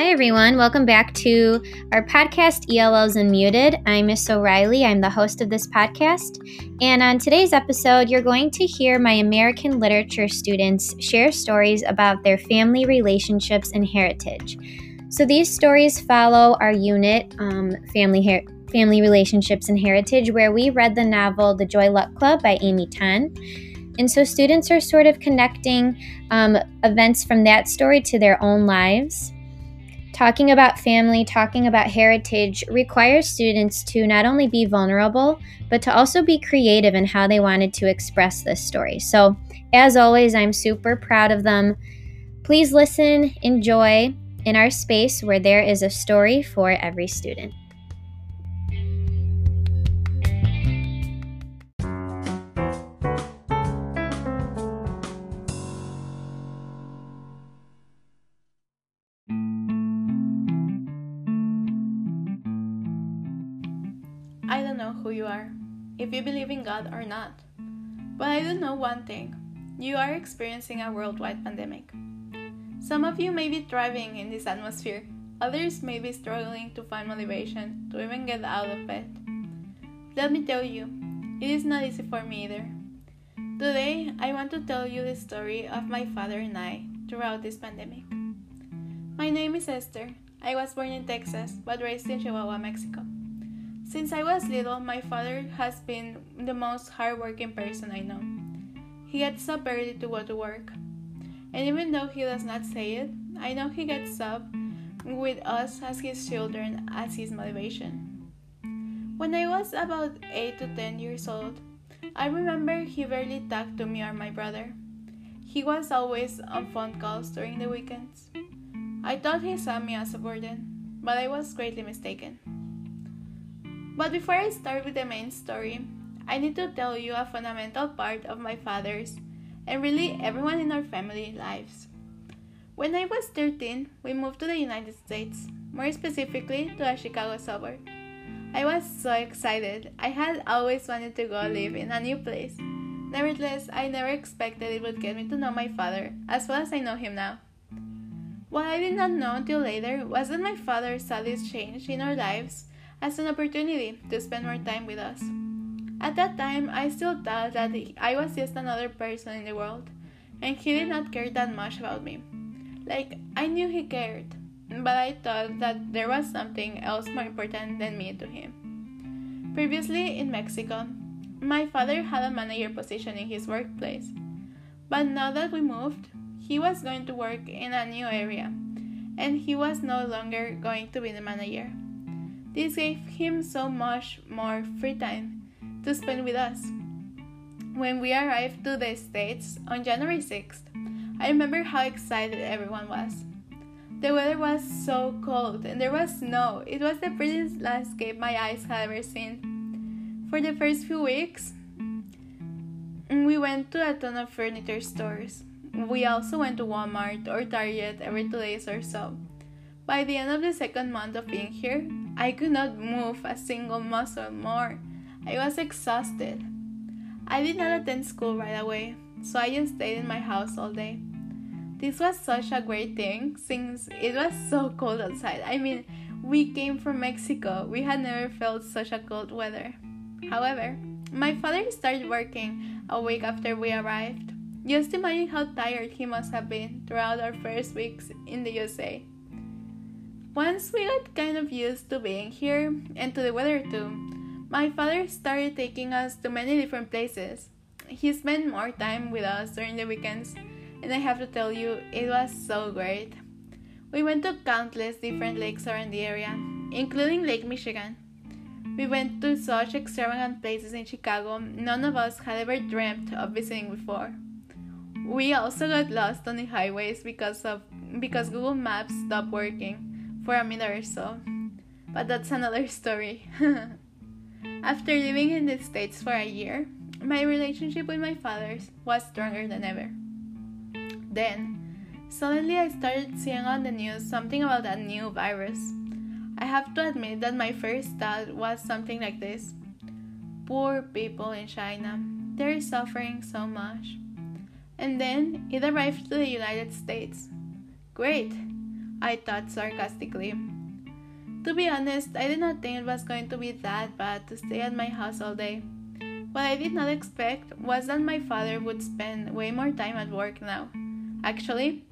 Hi, everyone. Welcome back to our podcast, ELLs Unmuted. I'm Miss O'Reilly. I'm the host of this podcast. And on today's episode, you're going to hear my American literature students share stories about their family relationships and heritage. So these stories follow our unit, um, Family Family Relationships and Heritage, where we read the novel The Joy Luck Club by Amy Tan. And so students are sort of connecting um, events from that story to their own lives. Talking about family, talking about heritage requires students to not only be vulnerable, but to also be creative in how they wanted to express this story. So, as always, I'm super proud of them. Please listen, enjoy in our space where there is a story for every student. If you believe in God or not. But I do know one thing you are experiencing a worldwide pandemic. Some of you may be thriving in this atmosphere, others may be struggling to find motivation to even get out of bed. Let me tell you, it is not easy for me either. Today, I want to tell you the story of my father and I throughout this pandemic. My name is Esther. I was born in Texas but raised in Chihuahua, Mexico. Since I was little, my father has been the most hardworking person I know. He gets up early to go to work. And even though he does not say it, I know he gets up with us as his children as his motivation. When I was about 8 to 10 years old, I remember he barely talked to me or my brother. He was always on phone calls during the weekends. I thought he saw me as a burden, but I was greatly mistaken. But before I start with the main story, I need to tell you a fundamental part of my father's and really everyone in our family lives. When I was 13, we moved to the United States, more specifically to a Chicago suburb. I was so excited. I had always wanted to go live in a new place. Nevertheless, I never expected it would get me to know my father as well as I know him now. What I did not know until later was that my father saw this change in our lives as an opportunity to spend more time with us. At that time, I still thought that I was just another person in the world, and he did not care that much about me. Like, I knew he cared, but I thought that there was something else more important than me to him. Previously, in Mexico, my father had a manager position in his workplace, but now that we moved, he was going to work in a new area, and he was no longer going to be the manager. This gave him so much more free time to spend with us. When we arrived to the States on January 6th, I remember how excited everyone was. The weather was so cold and there was snow. It was the prettiest landscape my eyes had ever seen. For the first few weeks, we went to a ton of furniture stores. We also went to Walmart or Target every two days or so. By the end of the second month of being here, I could not move a single muscle more. I was exhausted. I did not attend school right away, so I just stayed in my house all day. This was such a great thing since it was so cold outside. I mean, we came from Mexico. We had never felt such a cold weather. However, my father started working a week after we arrived. Just imagine how tired he must have been throughout our first weeks in the USA. Once we got kind of used to being here and to the weather too, my father started taking us to many different places. He spent more time with us during the weekends, and I have to tell you, it was so great. We went to countless different lakes around the area, including Lake Michigan. We went to such extravagant places in Chicago none of us had ever dreamt of visiting before. We also got lost on the highways because of because Google Maps stopped working for a minute or so. But that's another story. After living in the States for a year, my relationship with my father was stronger than ever. Then, suddenly I started seeing on the news something about a new virus. I have to admit that my first thought was something like this Poor people in China, they're suffering so much. And then it arrived to the United States. Great! I thought sarcastically. To be honest, I did not think it was going to be that bad to stay at my house all day. What I did not expect was that my father would spend way more time at work now. Actually,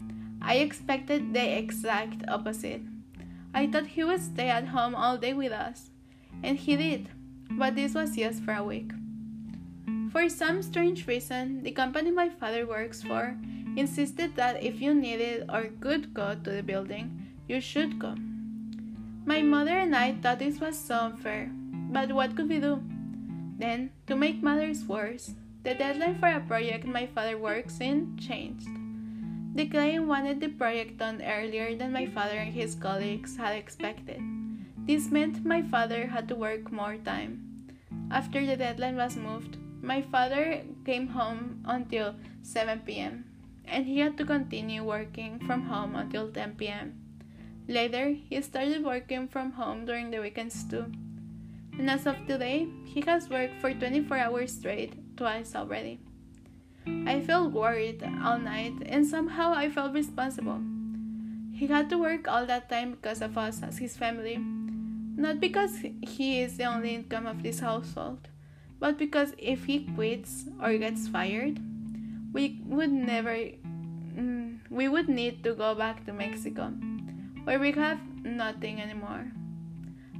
I expected the exact opposite. I thought he would stay at home all day with us, and he did, but this was just for a week. For some strange reason, the company my father works for insisted that if you needed or could go to the building, you should go. My mother and I thought this was so unfair, but what could we do? Then, to make matters worse, the deadline for a project my father works in changed. The client wanted the project done earlier than my father and his colleagues had expected. This meant my father had to work more time. After the deadline was moved, my father came home until 7 pm, and he had to continue working from home until 10 pm. Later, he started working from home during the weekends too. And as of today, he has worked for 24 hours straight twice already. I felt worried all night and somehow I felt responsible. He had to work all that time because of us as his family. Not because he is the only income of this household, but because if he quits or gets fired, we would never mm, we would need to go back to Mexico where we have nothing anymore.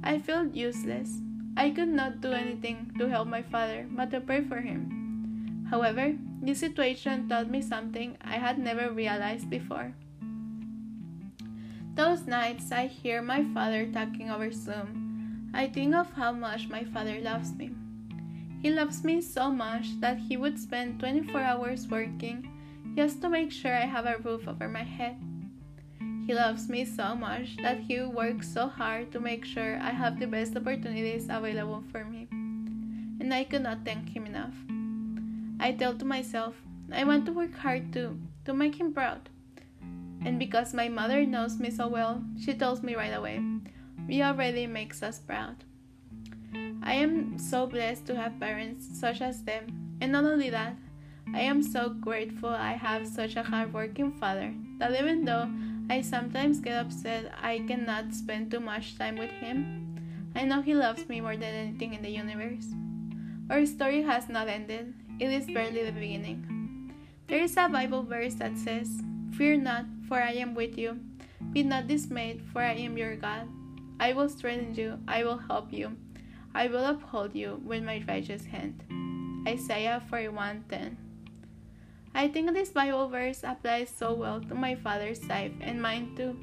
I felt useless. I could not do anything to help my father but to pray for him. However, this situation taught me something I had never realized before. Those nights I hear my father talking over Zoom, I think of how much my father loves me. He loves me so much that he would spend 24 hours working just to make sure I have a roof over my head. He loves me so much that he works so hard to make sure I have the best opportunities available for me. And I could not thank him enough. I tell to myself, I want to work hard too, to make him proud. And because my mother knows me so well, she tells me right away, he already makes us proud. So blessed to have parents such as them, and not only that, I am so grateful I have such a hardworking father that even though I sometimes get upset I cannot spend too much time with him. I know he loves me more than anything in the universe. Our story has not ended, it is barely the beginning. There is a Bible verse that says, Fear not, for I am with you. Be not dismayed, for I am your God. I will strengthen you, I will help you. I will uphold you with my righteous hand. Isaiah 41:10 I think this Bible verse applies so well to my father's life and mine too.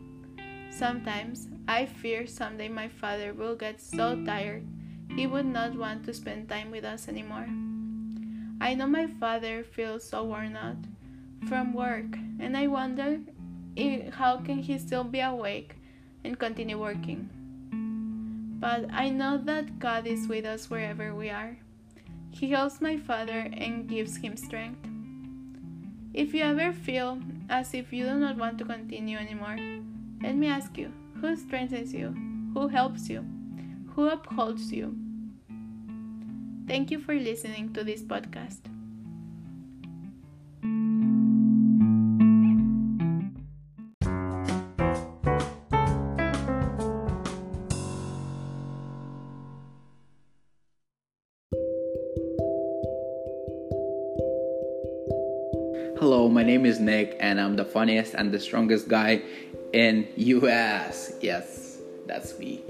Sometimes I fear someday my father will get so tired he would not want to spend time with us anymore. I know my father feels so worn out from work and I wonder how can he still be awake and continue working. But I know that God is with us wherever we are. He helps my father and gives him strength. If you ever feel as if you do not want to continue anymore, let me ask you who strengthens you? Who helps you? Who upholds you? Thank you for listening to this podcast. Is Nick and I'm the funniest and the strongest guy in US. Yes, that's me.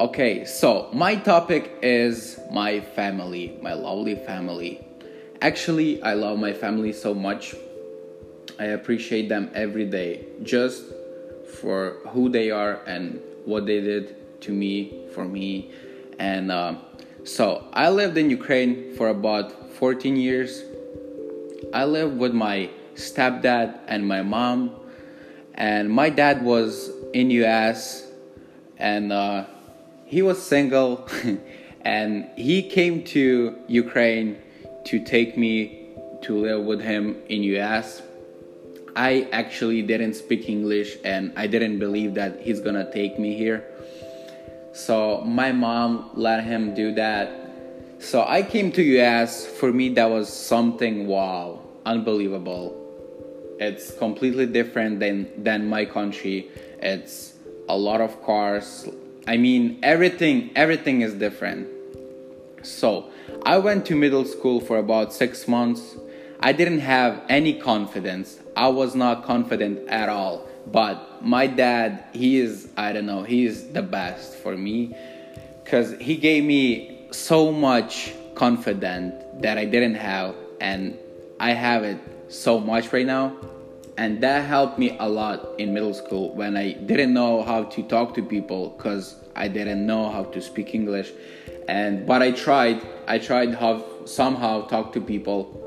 Okay, so my topic is my family, my lovely family. Actually, I love my family so much. I appreciate them every day just for who they are and what they did to me, for me. And uh, so I lived in Ukraine for about 14 years I lived with my stepdad and my mom, and my dad was in US, and uh, he was single, and he came to Ukraine to take me to live with him in US. I actually didn't speak English, and I didn't believe that he's gonna take me here. So my mom let him do that. So I came to US. For me, that was something wow unbelievable. It's completely different than than my country. It's a lot of cars. I mean, everything everything is different. So, I went to middle school for about 6 months. I didn't have any confidence. I was not confident at all. But my dad, he is I don't know, he is the best for me cuz he gave me so much confidence that I didn't have and I have it so much right now and that helped me a lot in middle school when I didn't know how to talk to people because I didn't know how to speak English. And but I tried I tried how somehow talk to people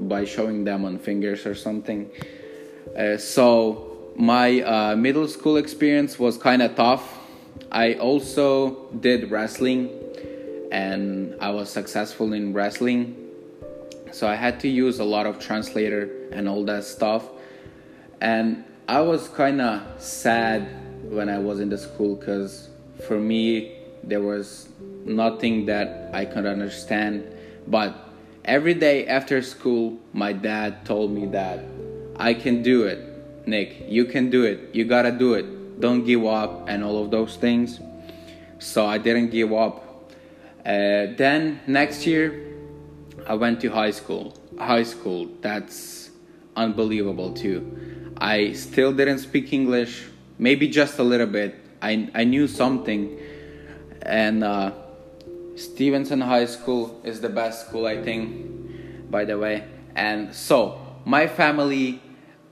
by showing them on fingers or something. Uh, so my uh, middle school experience was kind of tough. I also did wrestling and I was successful in wrestling so I had to use a lot of translator and all that stuff. And I was kind of sad when I was in the school because for me there was nothing that I could understand. But every day after school, my dad told me that I can do it, Nick. You can do it. You gotta do it. Don't give up and all of those things. So I didn't give up. Uh, then next year, I went to high school. High school, that's unbelievable too. I still didn't speak English, maybe just a little bit. I, I knew something. And uh, Stevenson High School is the best school, I think, by the way. And so, my family,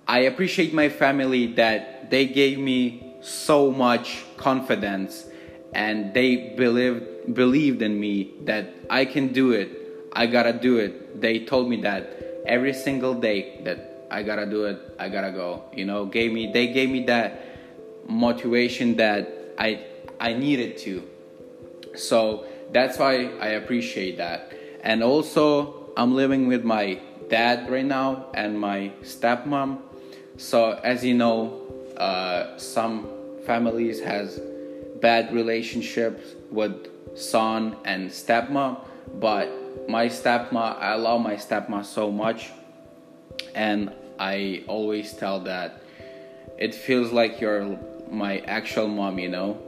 I appreciate my family that they gave me so much confidence and they believed believed in me that I can do it I gotta do it. They told me that every single day that I gotta do it, I gotta go. You know, gave me they gave me that motivation that I I needed to. So that's why I appreciate that. And also I'm living with my dad right now and my stepmom. So as you know, uh, some families has bad relationships with son and stepmom, but my stepma i love my stepma so much. And i always tell that it feels like you're my actual mom you know?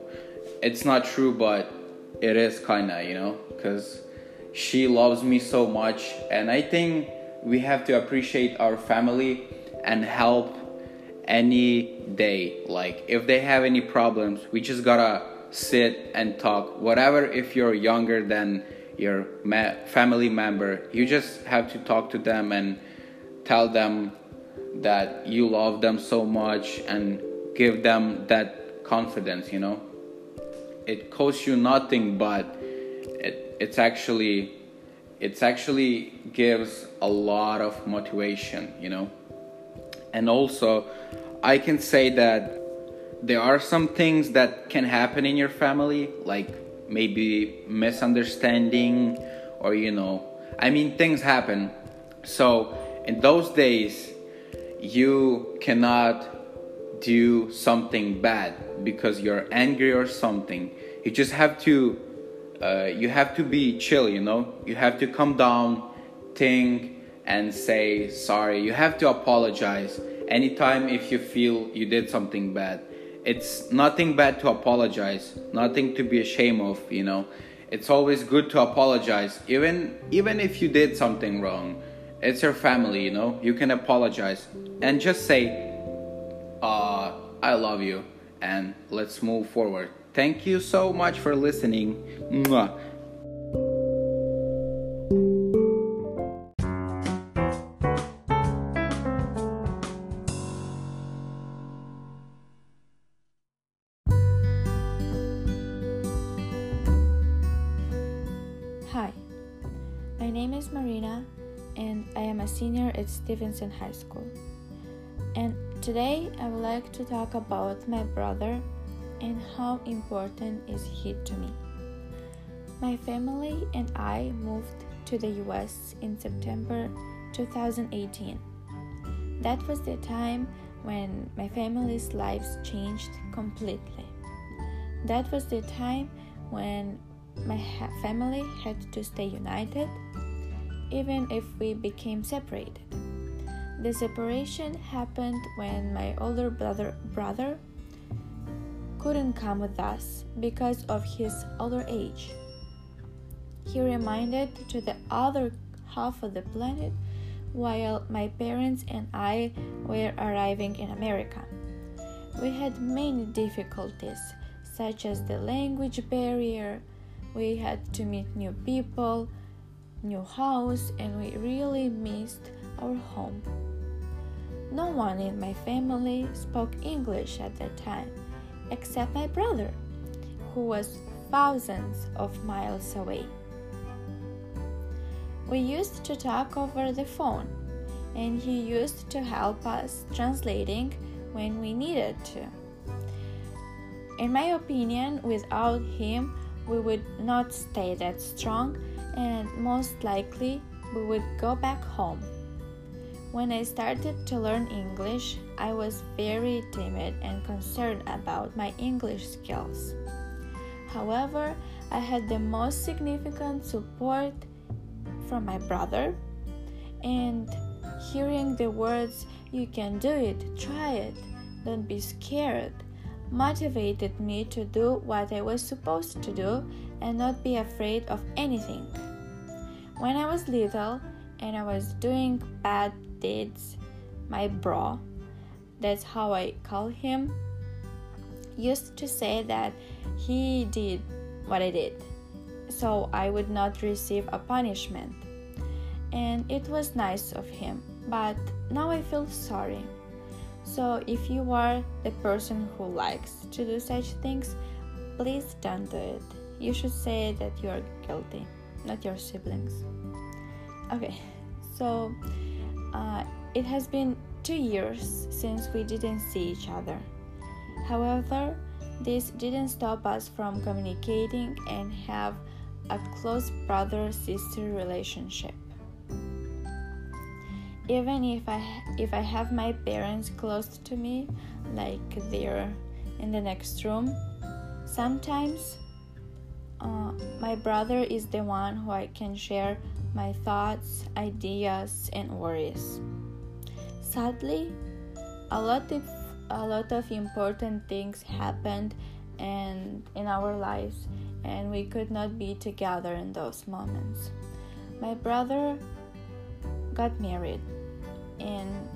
It's not true but it is kinda you know? Because she loves me so much. And i think we have to appreciate our family and help any day. Like if they have any problems we just gotta sit and talk. Whatever if you're younger than your ma- family member, you just have to talk to them and tell them that you love them so much and give them that confidence, you know. It costs you nothing, but it, it's actually it's actually gives a lot of motivation, you know. And also, I can say that there are some things that can happen in your family, like maybe misunderstanding or you know i mean things happen. So in those days you cannot do something bad because you're angry or something. You just have to uh, you have to be chill you know? You have to come down think and say sorry. You have to apologize anytime if you feel you did something bad it's nothing bad to apologize nothing to be ashamed of you know. It's always good to apologize even even if you did something wrong. It's your family you know you can apologize and just say uh, i love you and let's move forward. Thank you so much for listening. Mwah. Stevenson High School. And today I would like to talk about my brother and how important is he to me. My family and I moved to the US in September 2018. That was the time when my family's lives changed completely. That was the time when my family had to stay united even if we became separated. The separation happened when my older brother brother couldn't come with us because of his older age. He reminded to the other half of the planet while my parents and I were arriving in America. We had many difficulties, such as the language barrier, we had to meet new people, new house, and we really missed our home. No one in my family spoke English at that time, except my brother, who was thousands of miles away. We used to talk over the phone, and he used to help us translating when we needed to. In my opinion, without him, we would not stay that strong and most likely we would go back home. When I started to learn English, I was very timid and concerned about my English skills. However, I had the most significant support from my brother, and hearing the words, You can do it, try it, don't be scared, motivated me to do what I was supposed to do and not be afraid of anything. When I was little and I was doing bad deeds, my bro, that's how I call him, used to say that he did what I did, so I would not receive a punishment. And it was nice of him, but now I feel sorry so, if you are the person who likes to do such things, please don't do it. You should say that you are guilty, not your siblings. Okay, so uh, it has been two years since we didn't see each other. However, this didn't stop us from communicating and have a close brother sister relationship even if I if I have my parents close to me, like they're in the next room, sometimes uh, my brother is the one who I can share my thoughts, ideas, and worries. Sadly, a lot of a lot of important things happened and in our lives, and we could not be together in those moments. My brother got married and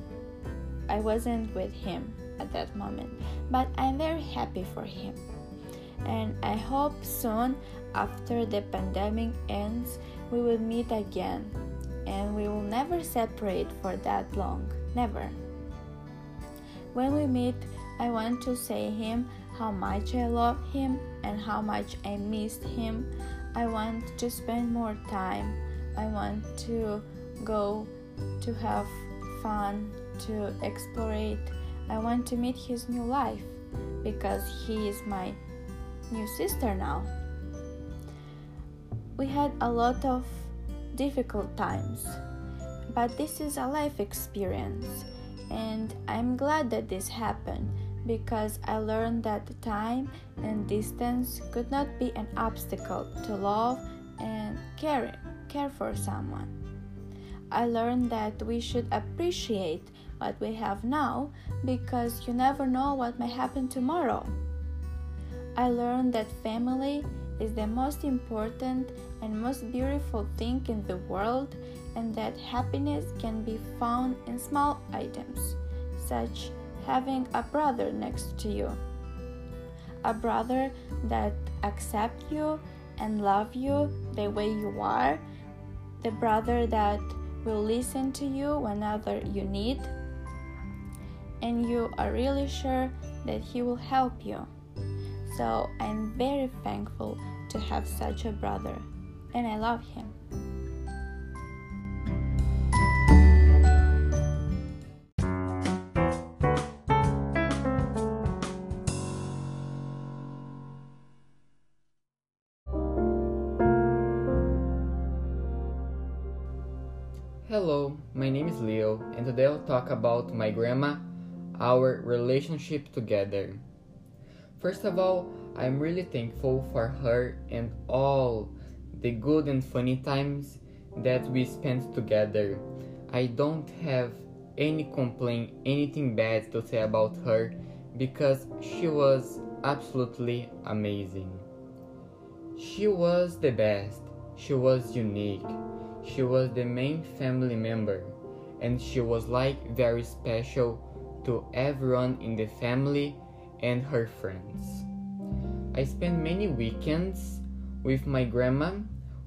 I wasn't with him at that moment, but I'm very happy for him. And I hope soon, after the pandemic ends, we will meet again and we will never separate for that long. Never. When we meet, I want to say him how much I love him and how much I missed him. I want to spend more time. I want to go to have fun, to explore it. I want to meet his new life because he is my new sister now. We had a lot of difficult times, but this is a life experience, and I'm glad that this happened because I learned that time and distance could not be an obstacle to love and care, care for someone. I learned that we should appreciate what we have now because you never know what may happen tomorrow. I learned that family is the most important and most beautiful thing in the world and that happiness can be found in small items, such having a brother next to you. A brother that accepts you and love you the way you are, the brother that will listen to you whenever you need, and you are really sure that He will help you. So I'm very thankful to have such a brother, and I love him. Hello, my name is Leo, and today I'll talk about my grandma, our relationship together. First of all, I'm really thankful for her and all the good and funny times that we spent together. I don't have any complaint, anything bad to say about her because she was absolutely amazing. She was the best, she was unique, she was the main family member, and she was like very special to everyone in the family and her friends. I spent many weekends with my grandma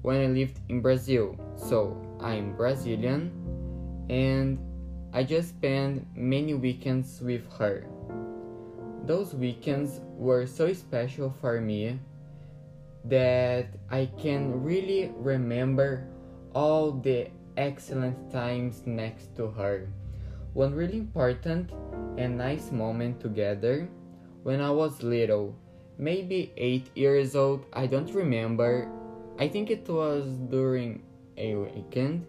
when I lived in Brazil, so I'm Brazilian and I just spent many weekends with her. Those weekends were so special for me that I can really remember all the excellent times next to her. One really important and nice moment together when I was little, maybe 8 years old, I don't remember. I think it was during a weekend.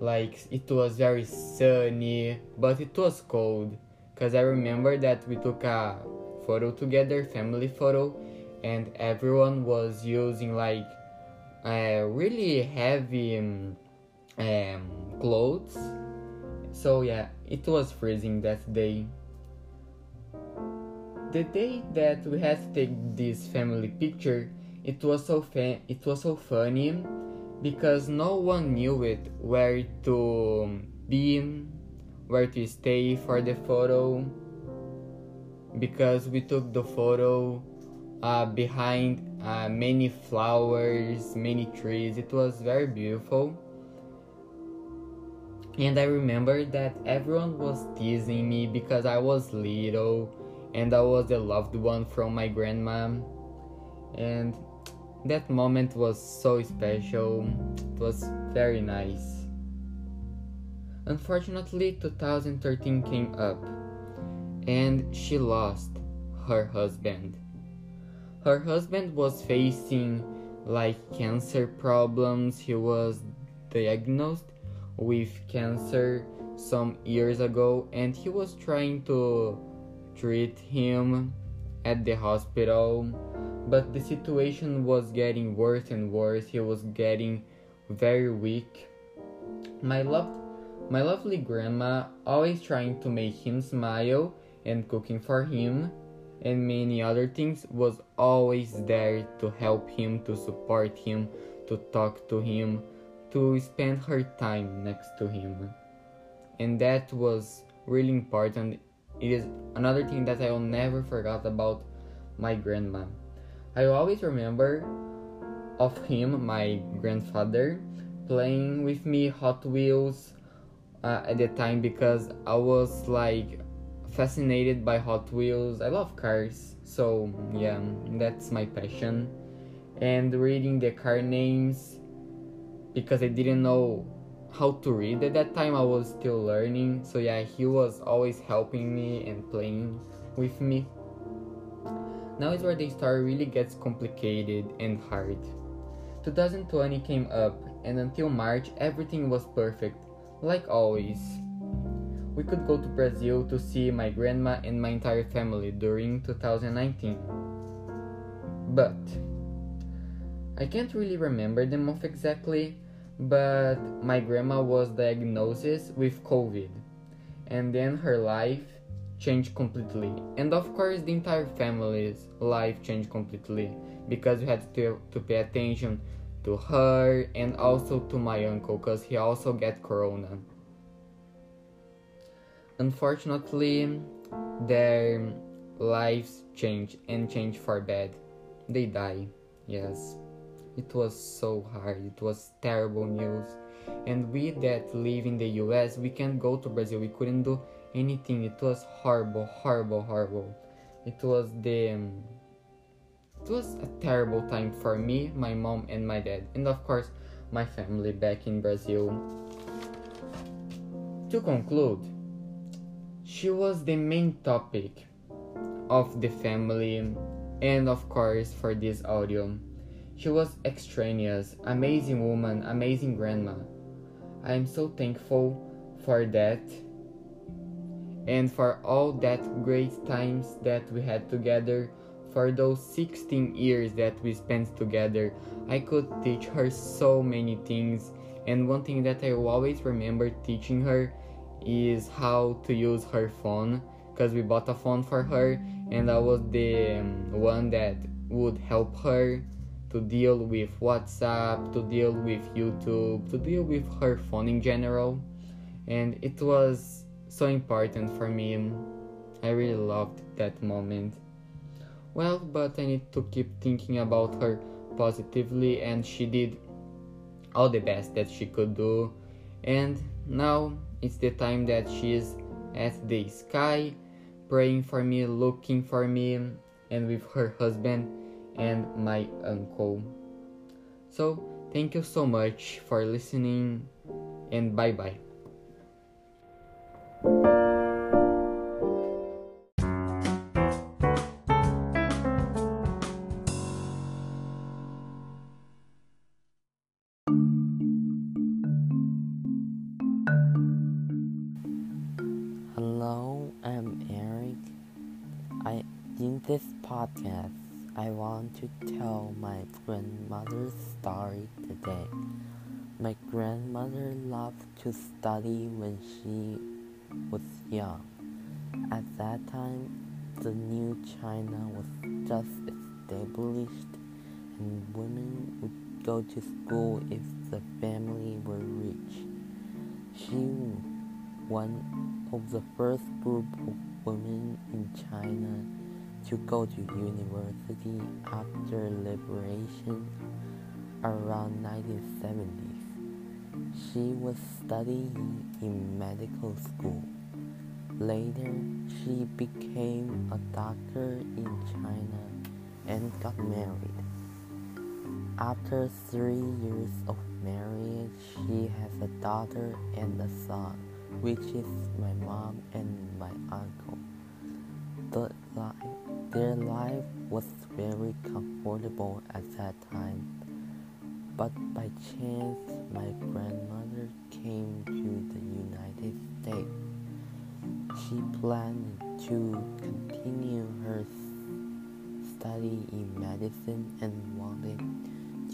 Like it was very sunny, but it was cold. Cause I remember that we took a photo together, family photo, and everyone was using like uh, really heavy um, um, clothes. So yeah, it was freezing that day. The day that we had to take this family picture, it was so fa- it was so funny because no one knew it where to be, where to stay for the photo. Because we took the photo uh, behind uh, many flowers, many trees. It was very beautiful. And I remember that everyone was teasing me because I was little and I was the loved one from my grandma. And that moment was so special. It was very nice. Unfortunately, 2013 came up and she lost her husband. Her husband was facing like cancer problems. He was diagnosed with cancer some years ago and he was trying to treat him at the hospital but the situation was getting worse and worse. He was getting very weak. My loved my lovely grandma always trying to make him smile and cooking for him and many other things was always there to help him to support him to talk to him to spend her time next to him. And that was really important it is another thing that I will never forget about my grandma. I always remember of him, my grandfather, playing with me Hot Wheels uh, at the time because I was like fascinated by Hot Wheels. I love cars, so yeah, that's my passion. And reading the car names because I didn't know how to read. At that time i was still learning. So yeah he was always helping me and playing with me. Now is where the story really gets complicated and hard. 2020 came up and until march everything was perfect like always. We could go to brazil to see my grandma and my entire family during 2019 but i can't really remember the month exactly but my grandma was diagnosed with COVID, and then her life changed completely. And of course, the entire family's life changed completely because we had to, to pay attention to her and also to my uncle because he also got corona. Unfortunately, their lives changed and changed for bad. They die, yes. It was so hard. It was terrible news. And we that live in the US, we can't go to Brazil. We couldn't do anything. It was horrible, horrible, horrible. It was the um, it was a terrible time for me, my mom, and my dad, and of course, my family back in Brazil. To conclude, she was the main topic of the family, and of course, for this audio. She was extraneous, amazing woman, amazing grandma. I am so thankful for that and for all that great times that we had together for those 16 years that we spent together. I could teach her so many things and one thing that I always remember teaching her is how to use her phone because we bought a phone for her and I was the um, one that would help her to deal with WhatsApp, to deal with YouTube, to deal with her phone in general. And it was so important for me. I really loved that moment. Well, but I need to keep thinking about her positively, and she did all the best that she could do. And now it's the time that she's at the sky, praying for me, looking for me, and with her husband and my uncle. So, thank you so much for listening, and bye bye. Hello, I'm Eric. I in this podcast I want to tell my grandmother's story today. My grandmother loved to study when she was young. At that time, the new China was just established, and women would go to school if the family were rich. She was one of the first group of women in China to go to university after liberation around 1970s. She was studying in medical school. Later, she became a doctor in China and got married. After three years of marriage, she has a daughter and a son, which is my mom and my uncle. The life their life was very comfortable at that time, but by chance my grandmother came to the United States. She planned to continue her study in medicine and wanted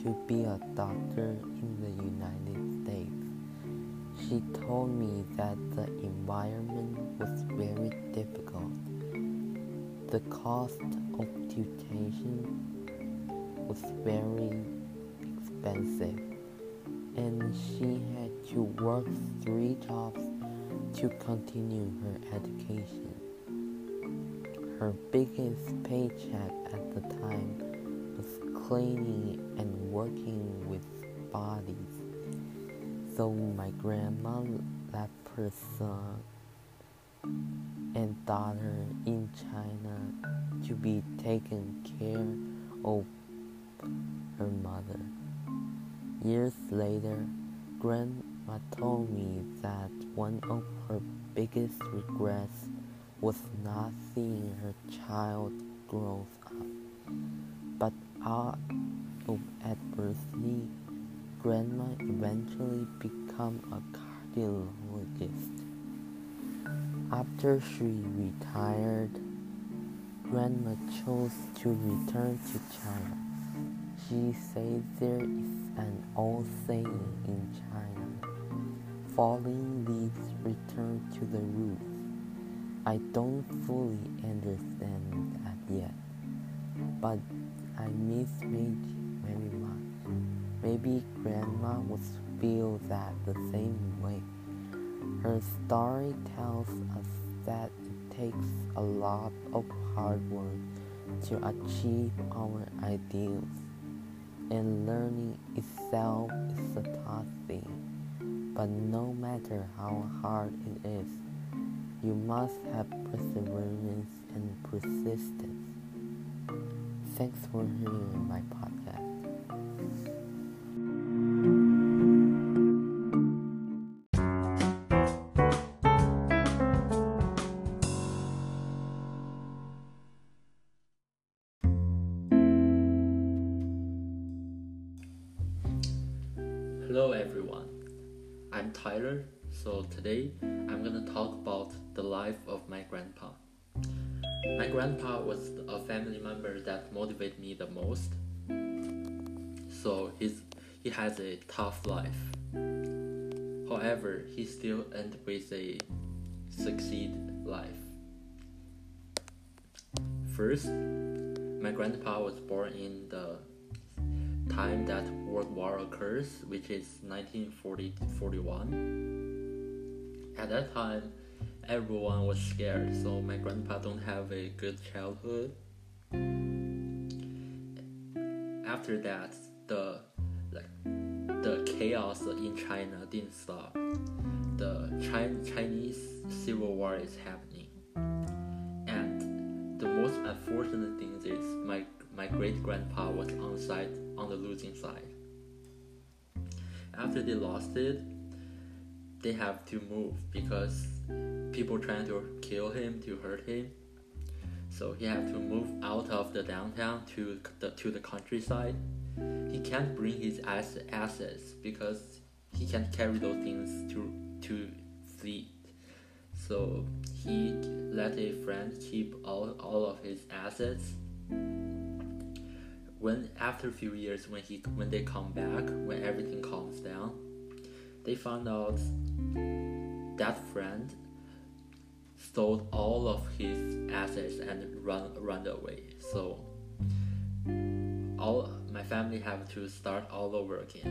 to be a doctor in the United States. She told me that the environment was very difficult the cost of tuition was very expensive, and she had to work three jobs to continue her education. Her biggest paycheck at the time was cleaning and working with bodies. So my grandma left her son and daughter in China to be taken care of her mother. Years later, Grandma told me that one of her biggest regrets was not seeing her child grow up. But out of adversity, Grandma eventually became a cardiologist. After she retired, Grandma chose to return to China. She says there is an old saying in China falling leaves return to the roots. I don't fully understand that yet, but I miss Meiji very much. Maybe Grandma would feel that the same way. Her story tells us that it takes a lot of hard work to achieve our ideals, and learning itself is a tough thing. But no matter how hard it is, you must have perseverance and persistence. Thanks for hearing my podcast. Hello everyone, I'm Tyler. So today I'm gonna talk about the life of my grandpa. My grandpa was a family member that motivated me the most. So he's, he has a tough life. However, he still ended with a succeed life. First, my grandpa was born in the time that World War occurs, which is 1940-41. At that time, everyone was scared, so my grandpa don't have a good childhood. After that, the like the chaos in China didn't stop. The Chinese Civil War is happening, and the most unfortunate thing is my my great grandpa was on side on the losing side. After they lost it, they have to move because people trying to kill him to hurt him. So he have to move out of the downtown to the to the countryside. He can't bring his ass, assets because he can't carry those things to to fleet. So he let a friend keep all, all of his assets. When after a few years, when he when they come back, when everything calms down, they found out that friend stole all of his assets and run run away. So all my family have to start all over again.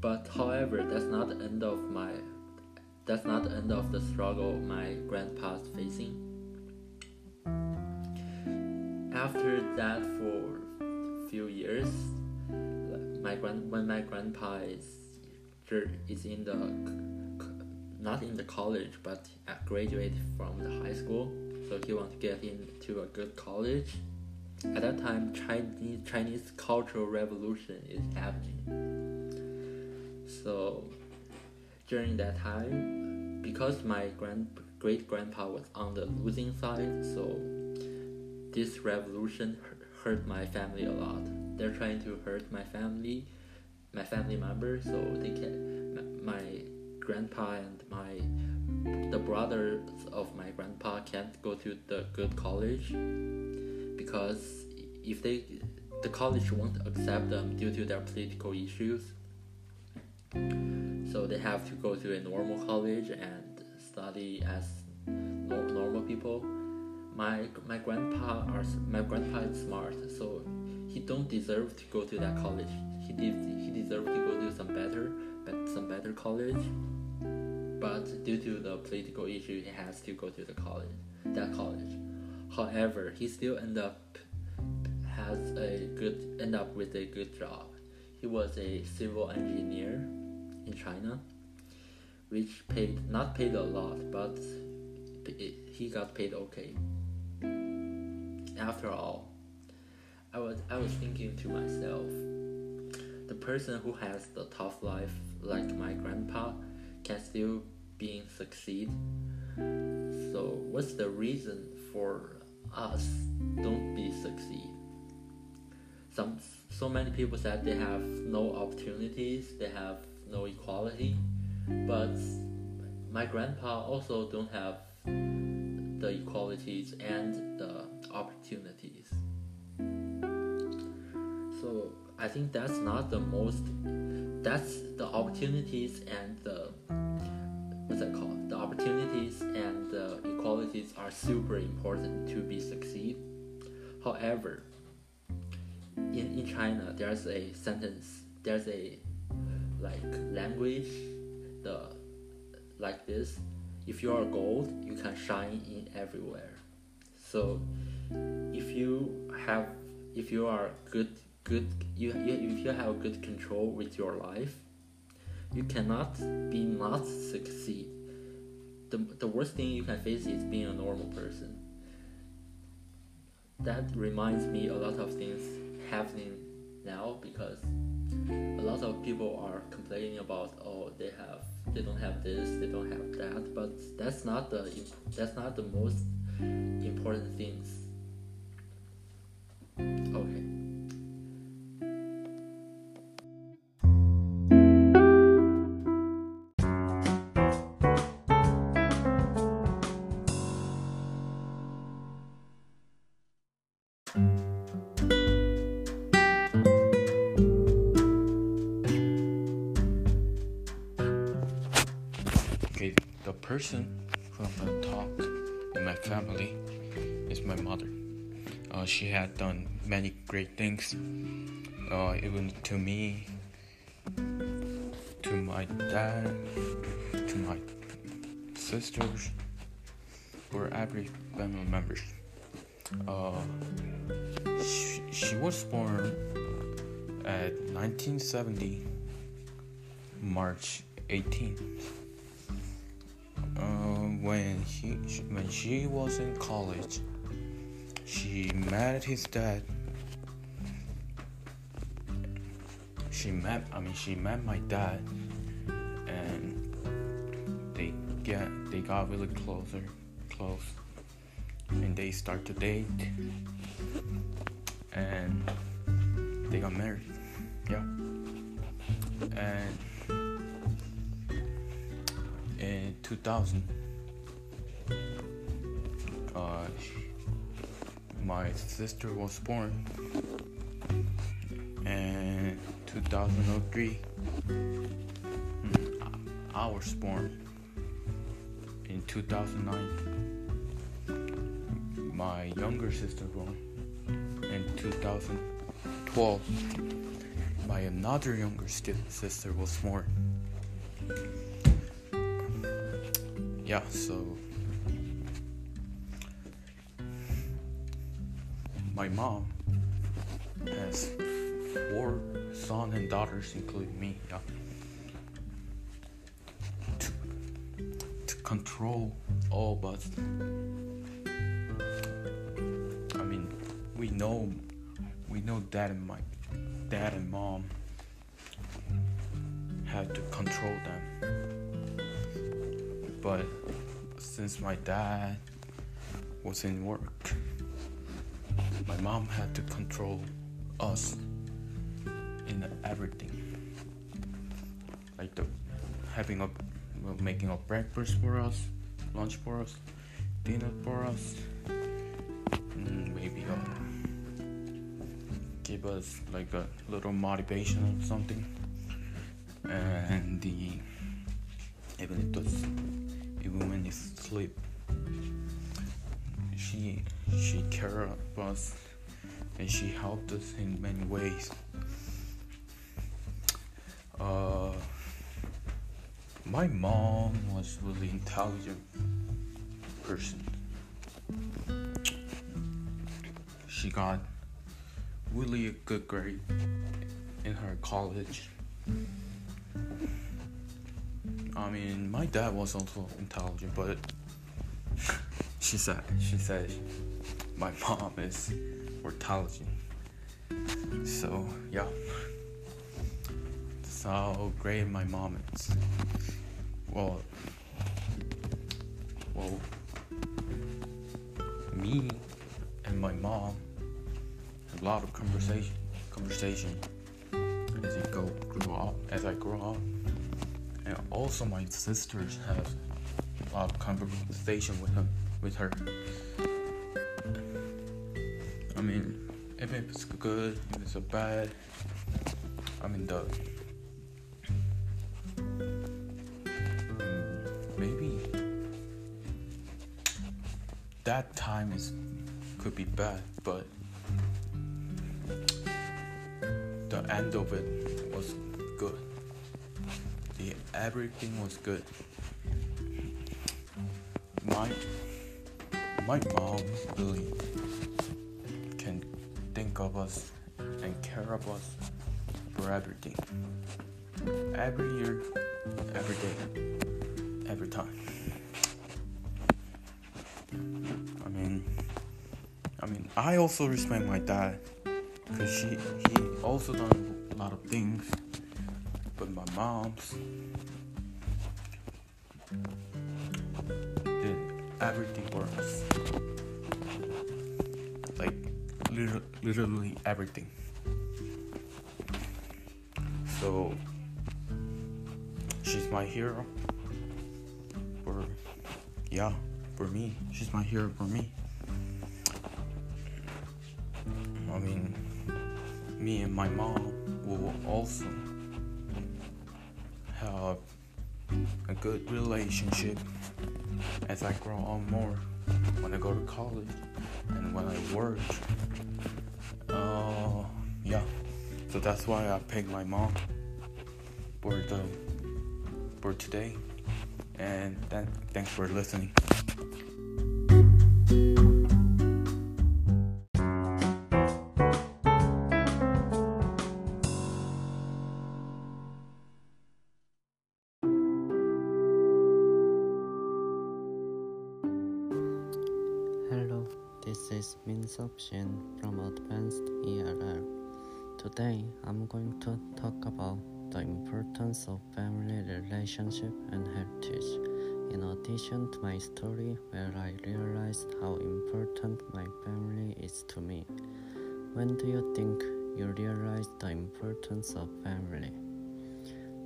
But however, that's not the end of my that's not the end of the struggle my grandpa's facing. After that for few years, my grand when my grandpa is is in the not in the college but graduated from the high school, so he want to get into a good college. At that time, Chinese Chinese Cultural Revolution is happening so during that time, because my grand great grandpa was on the losing side, so this revolution hurt my family a lot. They're trying to hurt my family, my family members, so they can my grandpa and my the brothers of my grandpa can't go to the good college because if they the college won't accept them due to their political issues so they have to go to a normal college and study as normal people. My my grandpa are my grandpa is smart, so he don't deserve to go to that college. He did he deserved to go to some better some better college. But due to the political issue, he has to go to the college that college. However, he still end up has a good end up with a good job. He was a civil engineer in China, which paid not paid a lot, but he got paid okay. After all, I was I was thinking to myself, the person who has the tough life like my grandpa can still being succeed. So what's the reason for us don't be succeed? Some so many people said they have no opportunities, they have no equality, but my grandpa also don't have the equalities and the opportunities. So I think that's not the most. That's the opportunities and the what's that called? The opportunities and the equalities are super important to be succeed. However, in, in China, there's a sentence. There's a like language the like this if you are gold you can shine in everywhere so if you have if you are good good you, you if you have good control with your life you cannot be not succeed. The, the worst thing you can face is being a normal person. That reminds me a lot of things happening now because a lot of people are complaining about oh they have they don't have this they don't have that but that's not the that's not the most important things okay done many great things, uh, even to me, to my dad, to my sisters, or every family members. Uh, she, she was born at 1970, March 18th. Uh, when he when she was in college, she met his dad. She met I mean she met my dad, and they get they got really closer, close, and they start to date, and they got married. Yeah, and in 2000 my sister was born in 2003 mm, I was born in 2009 my younger sister born in 2012 my another younger sister was born. Yeah, so my mom has four sons and daughters, including me. Yeah. To, to control all us. I mean, we know, we know dad and my dad and mom had to control them but since my dad was in work, my mom had to control us in everything. Like the having well, making a breakfast for us, lunch for us, dinner for us, mm, maybe um, give us like a little motivation or something, and the even it was even when you sleep. She she cared about us and she helped us in many ways. Uh, my mom was really intelligent person. She got really a good grade in her college. I mean, my dad was also intelligent, but she said she said my mom is intelligent. So yeah, that's how great my mom is. Well, well, me and my mom a lot of conversation, conversation as you go grow up, as I grow up and also my sisters have a lot of conversation with him with her. Mean, if it's good, if it's bad, I mean the maybe that time is could be bad, but the end of it was good. The everything was good. My my mom really think of us and care of us for everything. Every year, every day, every time. I mean, I mean, I also respect my dad because she he also done a lot of things, but my mom's did everything for us. Like literally, literally everything. So she's my hero. For yeah, for me, she's my hero for me. I mean, me and my mom will also have a good relationship as I grow on more, when I go to college and when I work. That's why I picked my mom for the for today. And th- thanks for listening. To my story, where I realized how important my family is to me. When do you think you realize the importance of family?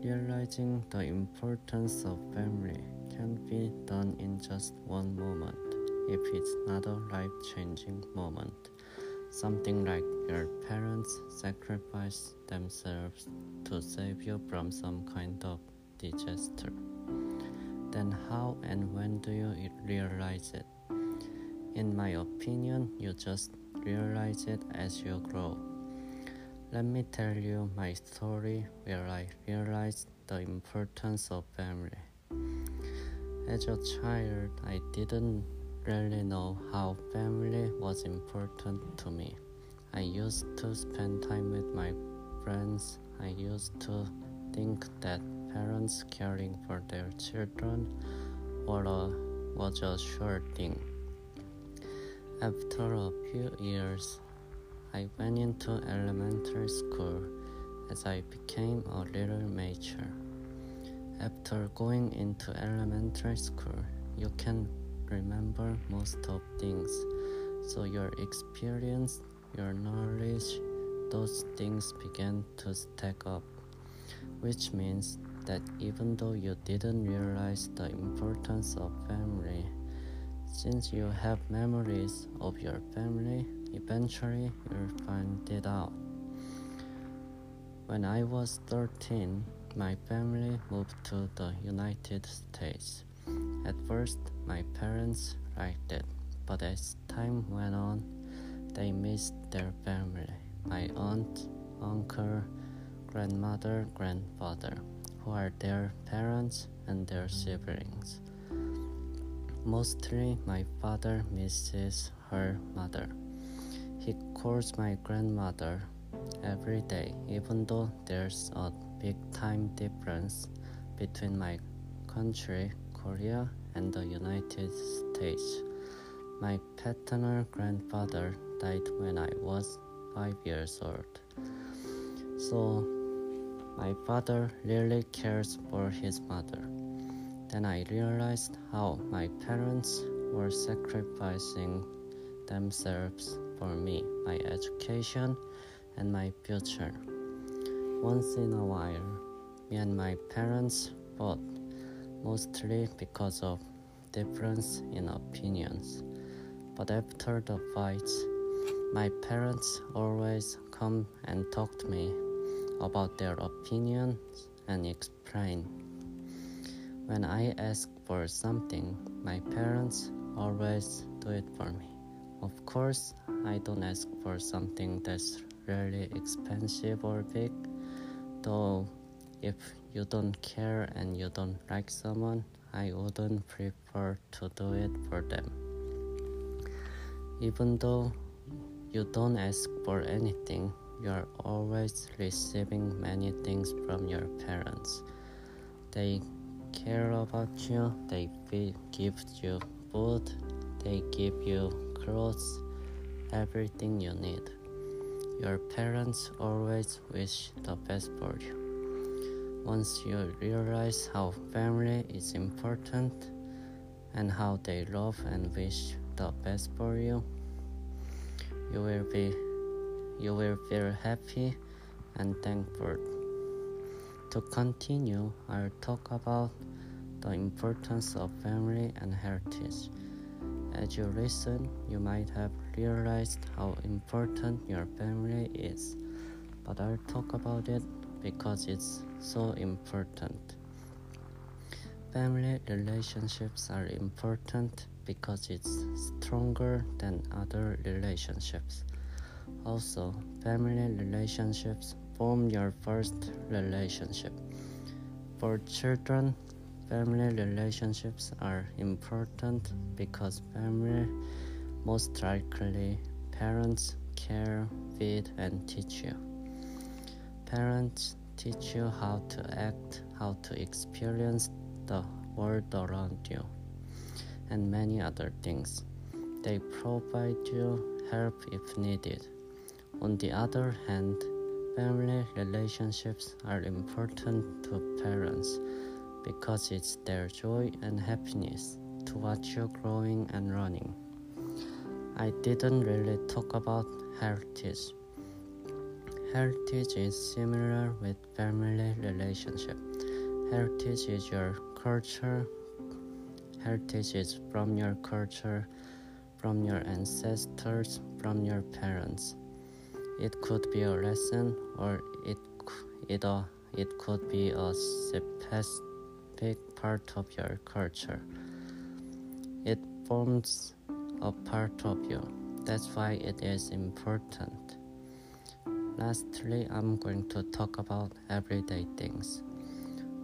Realizing the importance of family can be done in just one moment if it's not a life changing moment. Something like your parents sacrifice themselves to save you from some kind of disaster. Then, how and when do you realize it? In my opinion, you just realize it as you grow. Let me tell you my story where I realized the importance of family. As a child, I didn't really know how family was important to me. I used to spend time with my friends. I used to think that parents caring for their children was a sure thing. After a few years, I went into elementary school as I became a little mature. After going into elementary school, you can remember most of things. So your experience, your knowledge, those things began to stack up. Which means that even though you didn't realize the importance of family, since you have memories of your family, eventually you'll find it out. When I was 13, my family moved to the United States. At first, my parents liked it, but as time went on, they missed their family my aunt, uncle, grandmother, grandfather, who are their parents and their siblings. Mostly, my father misses her mother. He calls my grandmother every day, even though there's a big time difference between my country, Korea, and the United States. My paternal grandfather died when I was five years old. So, my father really cares for his mother. Then I realized how my parents were sacrificing themselves for me, my education, and my future. Once in a while, me and my parents fought, mostly because of difference in opinions. But after the fights, my parents always come and talk to me about their opinions and explain. When I ask for something, my parents always do it for me. Of course, I don't ask for something that's really expensive or big, though if you don't care and you don't like someone, I wouldn't prefer to do it for them. Even though you don't ask for anything, you are always receiving many things from your parents. They care about you, they give you food, they give you clothes, everything you need. Your parents always wish the best for you. Once you realize how family is important and how they love and wish the best for you, you will be you will feel happy and thankful. To continue, I'll talk about the importance of family and heritage. As you listen, you might have realized how important your family is, but I'll talk about it because it's so important. Family relationships are important because it's stronger than other relationships. Also, family relationships form your first relationship. For children, family relationships are important because family most likely parents care, feed, and teach you. Parents teach you how to act, how to experience the world around you, and many other things. They provide you help if needed. On the other hand, family relationships are important to parents because it's their joy and happiness to watch you growing and running. I didn't really talk about heritage. Heritage is similar with family relationship. Heritage is your culture. Heritage is from your culture, from your ancestors, from your parents. It could be a lesson or it it uh, it could be a specific part of your culture. It forms a part of you. That's why it is important. Lastly, I'm going to talk about everyday things.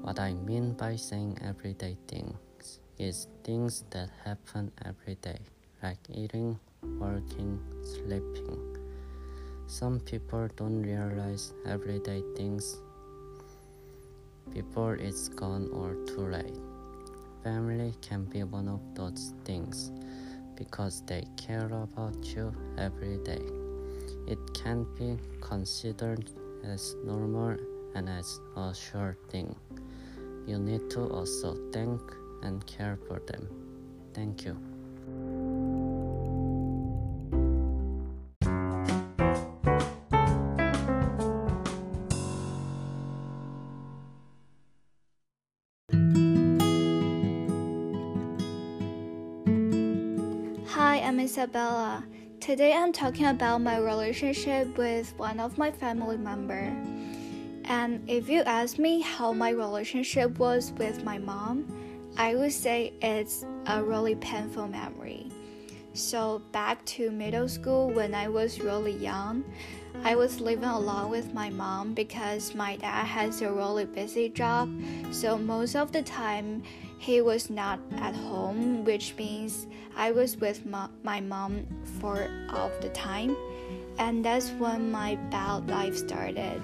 What I mean by saying everyday things is things that happen every day, like eating, working, sleeping. Some people don't realize everyday things before it's gone or too late. Family can be one of those things because they care about you every day. It can be considered as normal and as a sure thing. You need to also thank and care for them. Thank you. Isabella. Today I'm talking about my relationship with one of my family member. And if you ask me how my relationship was with my mom, I would say it's a really painful memory. So back to middle school when I was really young, I was living alone with my mom because my dad has a really busy job. So most of the time he was not at home, which means I was with my, my mom for all the time. And that's when my bad life started.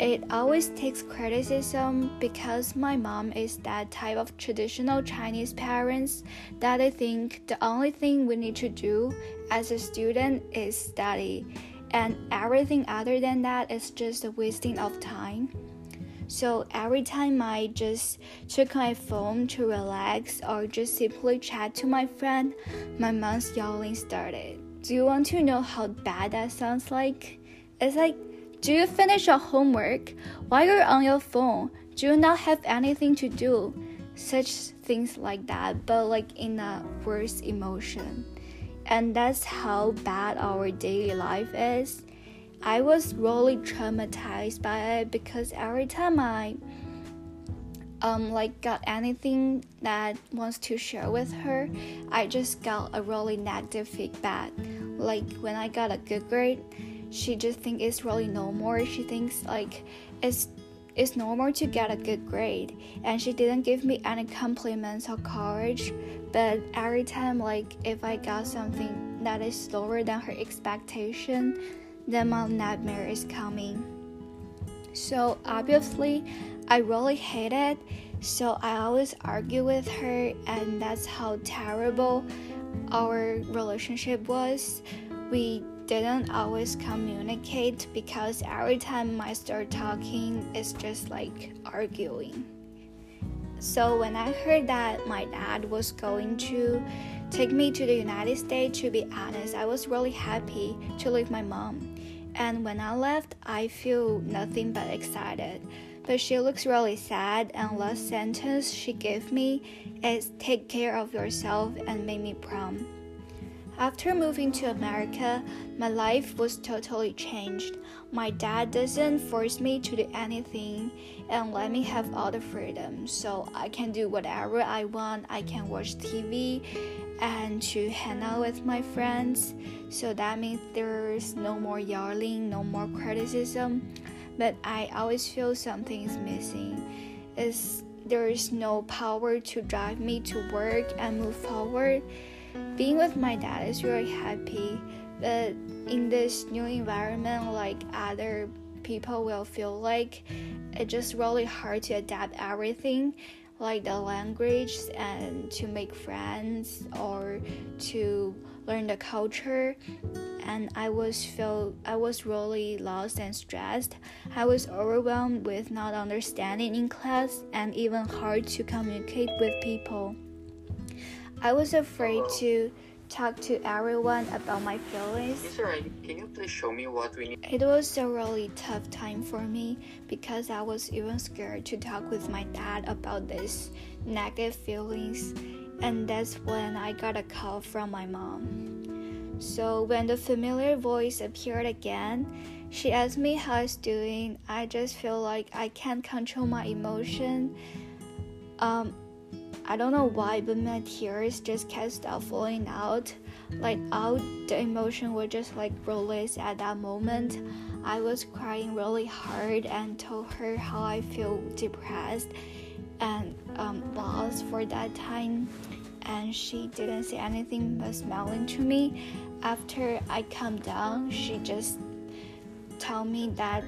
It always takes criticism because my mom is that type of traditional Chinese parents that I think the only thing we need to do as a student is study, and everything other than that is just a wasting of time. So every time I just took my phone to relax or just simply chat to my friend, my mom's yelling started. Do you want to know how bad that sounds like? It's like do you finish your homework? While you're on your phone, do you not have anything to do? Such things like that, but like in a worse emotion. And that's how bad our daily life is. I was really traumatized by it because every time I um like got anything that wants to share with her, I just got a really negative feedback. Like when I got a good grade, she just think it's really normal. She thinks like it's it's normal to get a good grade and she didn't give me any compliments or courage but every time like if i got something that is lower than her expectation then my nightmare is coming so obviously i really hate it so i always argue with her and that's how terrible our relationship was we didn't always communicate because every time I start talking, it's just like arguing. So when I heard that my dad was going to take me to the United States, to be honest, I was really happy to leave my mom. And when I left, I feel nothing but excited. But she looks really sad, and last sentence she gave me is take care of yourself and make me proud. After moving to America, my life was totally changed. My dad doesn't force me to do anything and let me have all the freedom. So I can do whatever I want. I can watch TV and to hang out with my friends. So that means there's no more yelling, no more criticism. But I always feel something is missing. Is there is no power to drive me to work and move forward being with my dad is really happy, but in this new environment, like other people will feel like it's just really hard to adapt everything like the language and to make friends or to learn the culture and I was feel I was really lost and stressed. I was overwhelmed with not understanding in class and even hard to communicate with people. I was afraid to talk to everyone about my feelings. Can you please show me what we need? It was a really tough time for me because I was even scared to talk with my dad about this negative feelings, and that's when I got a call from my mom. So when the familiar voice appeared again, she asked me how I was doing. I just feel like I can't control my emotion. Um, I don't know why, but my tears just can't stop falling out. Like all the emotion was just like released at that moment. I was crying really hard and told her how I feel depressed and um, lost for that time. And she didn't say anything but smiling to me. After I calmed down, she just told me that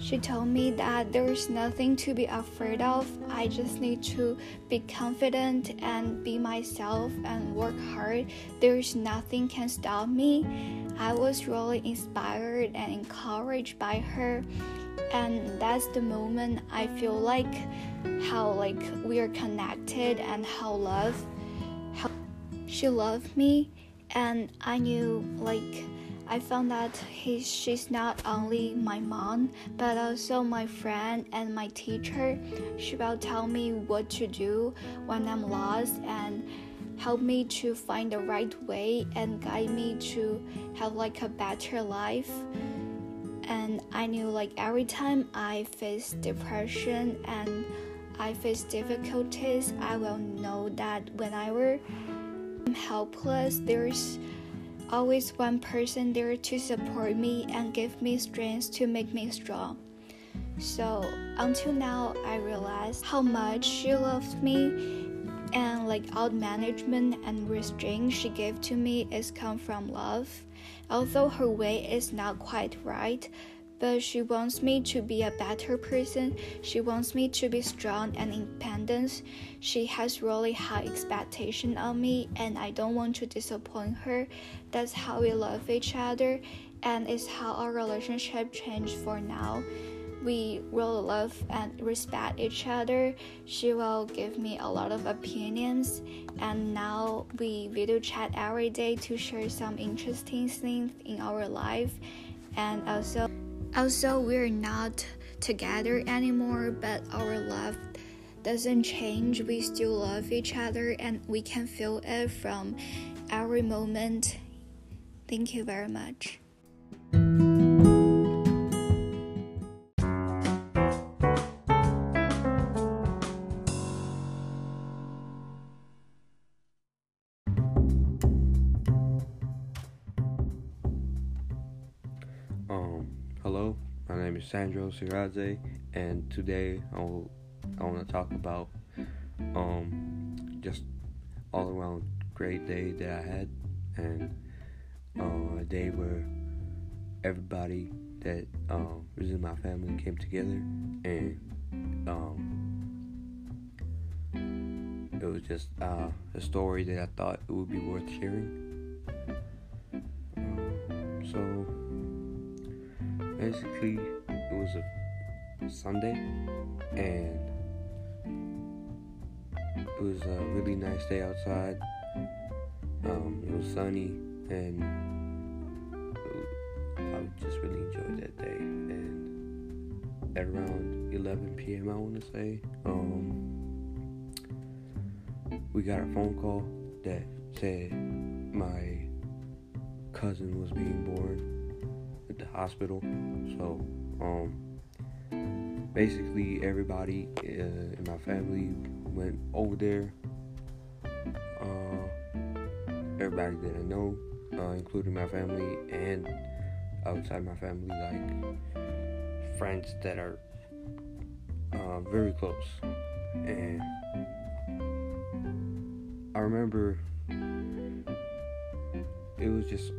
she told me that there's nothing to be afraid of. I just need to be confident and be myself and work hard. There's nothing can stop me. I was really inspired and encouraged by her. And that's the moment I feel like how like we are connected and how love how she loved me and I knew like I found that he, she's not only my mom, but also my friend and my teacher. She will tell me what to do when I'm lost and help me to find the right way and guide me to have like a better life. And I knew like every time I face depression and I face difficulties, I will know that whenever I'm helpless, there's always one person there to support me and give me strength to make me strong. So until now, I realized how much she loves me, and like all management and restraint she gave to me is come from love. Although her way is not quite right, but she wants me to be a better person. She wants me to be strong and independent. She has really high expectation on me and I don't want to disappoint her. That's how we love each other and it's how our relationship changed for now. We really love and respect each other. She will give me a lot of opinions, and now we video chat every day to share some interesting things in our life, and also also, we're not together anymore, but our love doesn't change. We still love each other and we can feel it from every moment. Thank you very much. Is Sandro Siraze, and today I, will, I want to talk about um, just all around great day that I had, and uh, a day where everybody that um, was in my family came together, and um, it was just uh, a story that I thought it would be worth sharing. Um, so basically was a Sunday and it was a really nice day outside. Um, it was sunny and I just really enjoyed that day. And at around 11 p.m., I want to say, um, we got a phone call that said my cousin was being born at the hospital. So, um, basically everybody uh, in my family went over there. Uh, everybody that I know, uh, including my family and outside my family, like friends that are uh, very close. And I remember it was just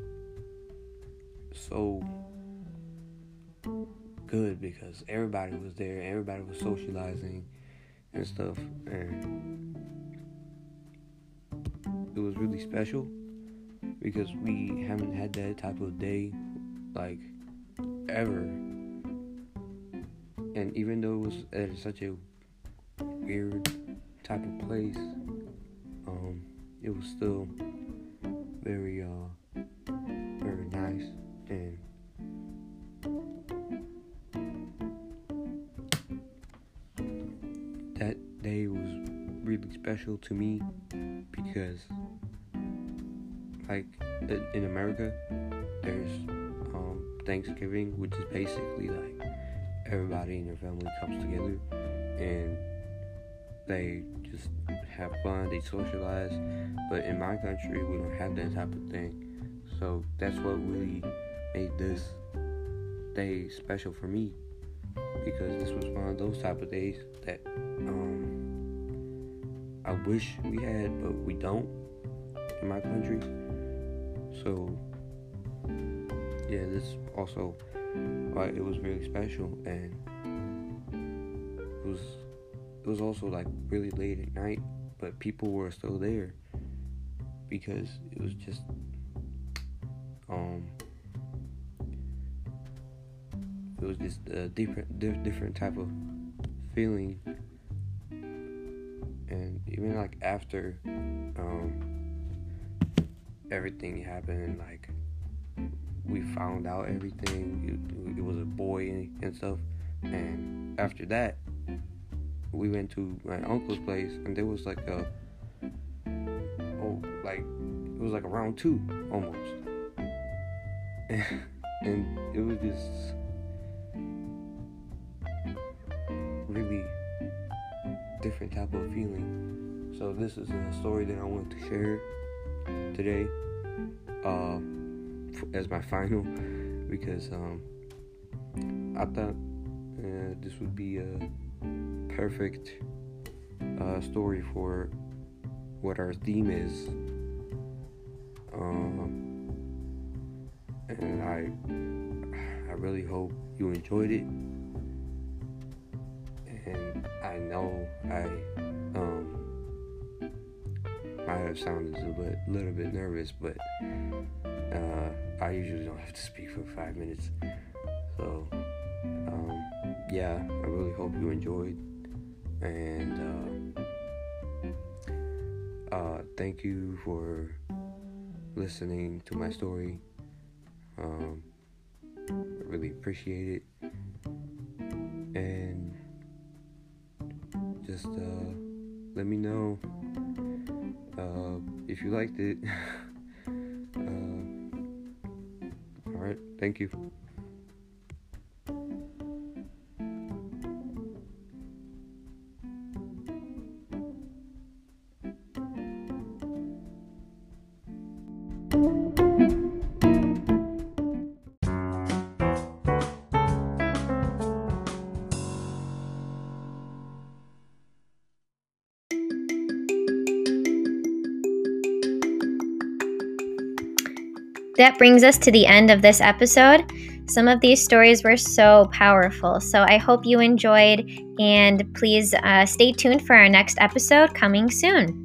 so good because everybody was there, everybody was socializing and stuff, and it was really special because we haven't had that type of day like ever. And even though it was at such a weird type of place, um, it was still very uh special to me because like in America there's um, Thanksgiving which is basically like everybody in your family comes together and they just have fun, they socialize. But in my country, we don't have that type of thing. So that's what really made this day special for me because this was one of those type of days that um, I wish we had, but we don't in my country. So yeah, this also why it was really special and it was it was also like really late at night, but people were still there because it was just um it was just a different different type of feeling even like after um everything happened like we found out everything it, it was a boy and stuff and after that we went to my uncle's place and there was like a oh like it was like a round two almost. And it was just really different type of feeling so this is a story that i wanted to share today uh as my final because um i thought uh, this would be a perfect uh, story for what our theme is. Um, and I, I really hope you enjoyed it. And I know I have sounded a little bit, little bit nervous, but uh, I usually don't have to speak for five minutes. So, um, yeah, I really hope you enjoyed and uh, uh, thank you for listening to my story. Um, I really appreciate it, you liked it. Uh, all right, thank you. That brings us to the end of this episode. Some of these stories were so powerful. So I hope you enjoyed, and please uh, stay tuned for our next episode coming soon.